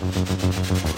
Música